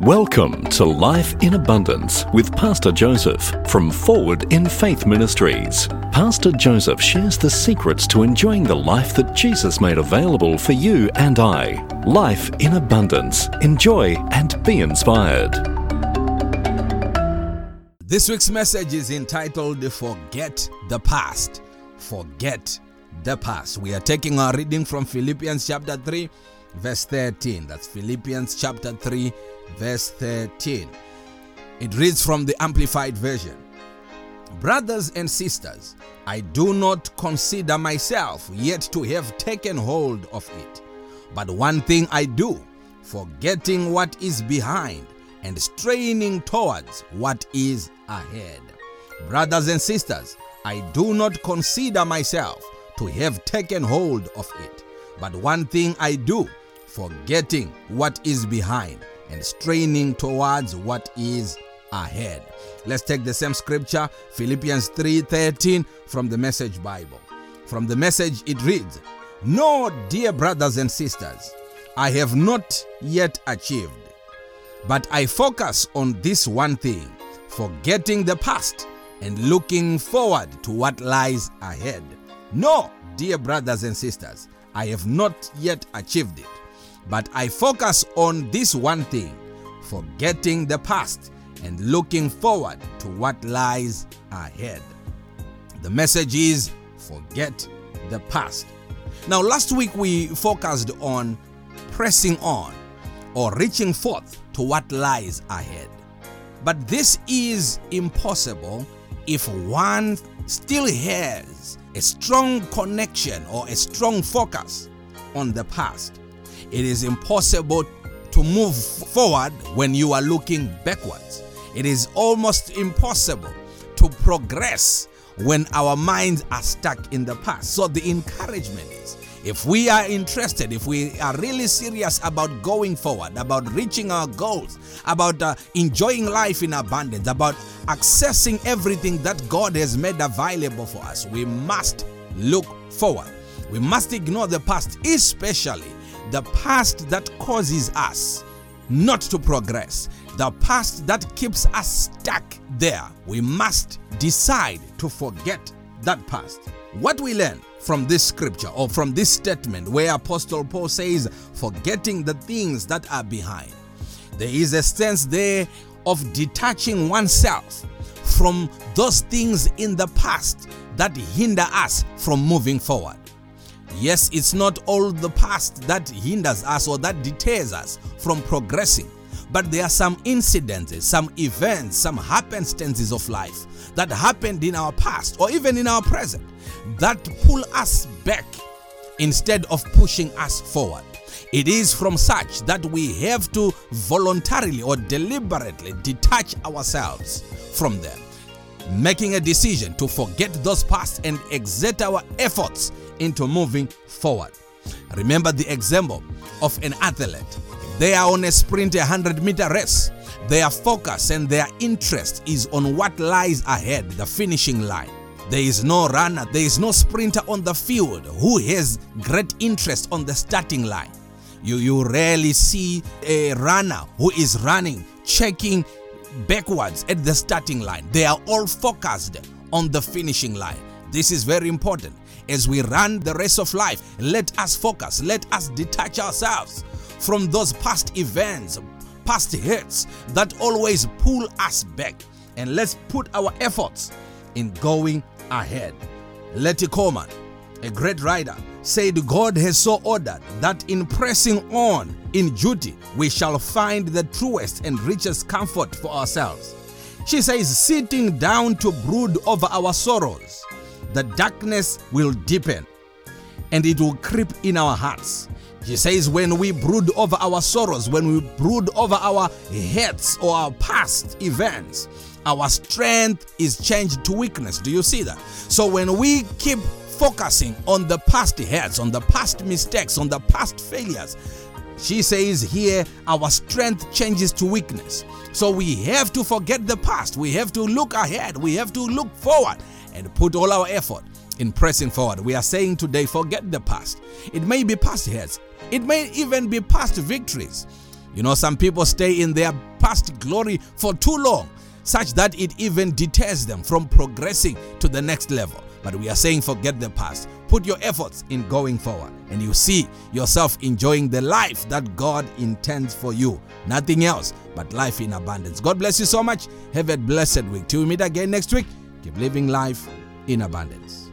Welcome to Life in Abundance with Pastor Joseph from Forward in Faith Ministries. Pastor Joseph shares the secrets to enjoying the life that Jesus made available for you and I. Life in Abundance. Enjoy and be inspired. This week's message is entitled Forget the Past. Forget the Past. We are taking our reading from Philippians chapter 3, verse 13. That's Philippians chapter 3, verse 13. It reads from the Amplified Version Brothers and sisters, I do not consider myself yet to have taken hold of it. But one thing I do, forgetting what is behind and straining towards what is ahead. Brothers and sisters, I do not consider myself to have taken hold of it. But one thing I do, forgetting what is behind and straining towards what is ahead. Let's take the same scripture, Philippians 3:13 from the Message Bible. From the message it reads, "No, dear brothers and sisters, I have not yet achieved, but I focus on this one thing, forgetting the past and looking forward to what lies ahead. No, dear brothers and sisters, I have not yet achieved it, but I focus on this one thing, forgetting the past and looking forward to what lies ahead. The message is forget the past. Now, last week we focused on pressing on or reaching forth to what lies ahead. But this is impossible if one still has a strong connection or a strong focus on the past. It is impossible to move forward when you are looking backwards. It is almost impossible to progress when our minds are stuck in the past. So, the encouragement is if we are interested, if we are really serious about going forward, about reaching our goals, about uh, enjoying life in abundance, about accessing everything that God has made available for us, we must look forward. We must ignore the past, especially the past that causes us not to progress, the past that keeps us stuck there. We must decide to forget that past. What we learn from this scripture or from this statement where Apostle Paul says, forgetting the things that are behind, there is a sense there of detaching oneself from those things in the past that hinder us from moving forward. Yes, it's not all the past that hinders us or that deters us from progressing, but there are some incidences, some events, some happenstances of life that happened in our past or even in our present that pull us back instead of pushing us forward. It is from such that we have to voluntarily or deliberately detach ourselves from them, making a decision to forget those past and exert our efforts into moving forward. Remember the example of an athlete. They are on a sprint 100 meter race. Their focus and their interest is on what lies ahead, the finishing line. There is no runner, there is no sprinter on the field who has great interest on the starting line. You, you rarely see a runner who is running, checking backwards at the starting line. They are all focused on the finishing line. This is very important. As we run the race of life, let us focus, let us detach ourselves from those past events, past hurts that always pull us back. And let's put our efforts in going ahead. Let Lettie Cowman, a great writer, said God has so ordered that in pressing on in duty, we shall find the truest and richest comfort for ourselves. She says, sitting down to brood over our sorrows, the darkness will deepen and it will creep in our hearts. She says, when we brood over our sorrows, when we brood over our hurts or our past events, our strength is changed to weakness. Do you see that? So when we keep focusing on the past hurts, on the past mistakes, on the past failures, she says here our strength changes to weakness. So we have to forget the past. We have to look ahead. We have to look forward and put all our effort in pressing forward. We are saying today, forget the past. It may be past hurts, it may even be past victories. You know, some people stay in their past glory for too long, such that it even deters them from progressing to the next level. But we are saying forget the past. Put your efforts in going forward, and you see yourself enjoying the life that God intends for you. Nothing else but life in abundance. God bless you so much. Have a blessed week. Till we meet again next week, keep living life in abundance.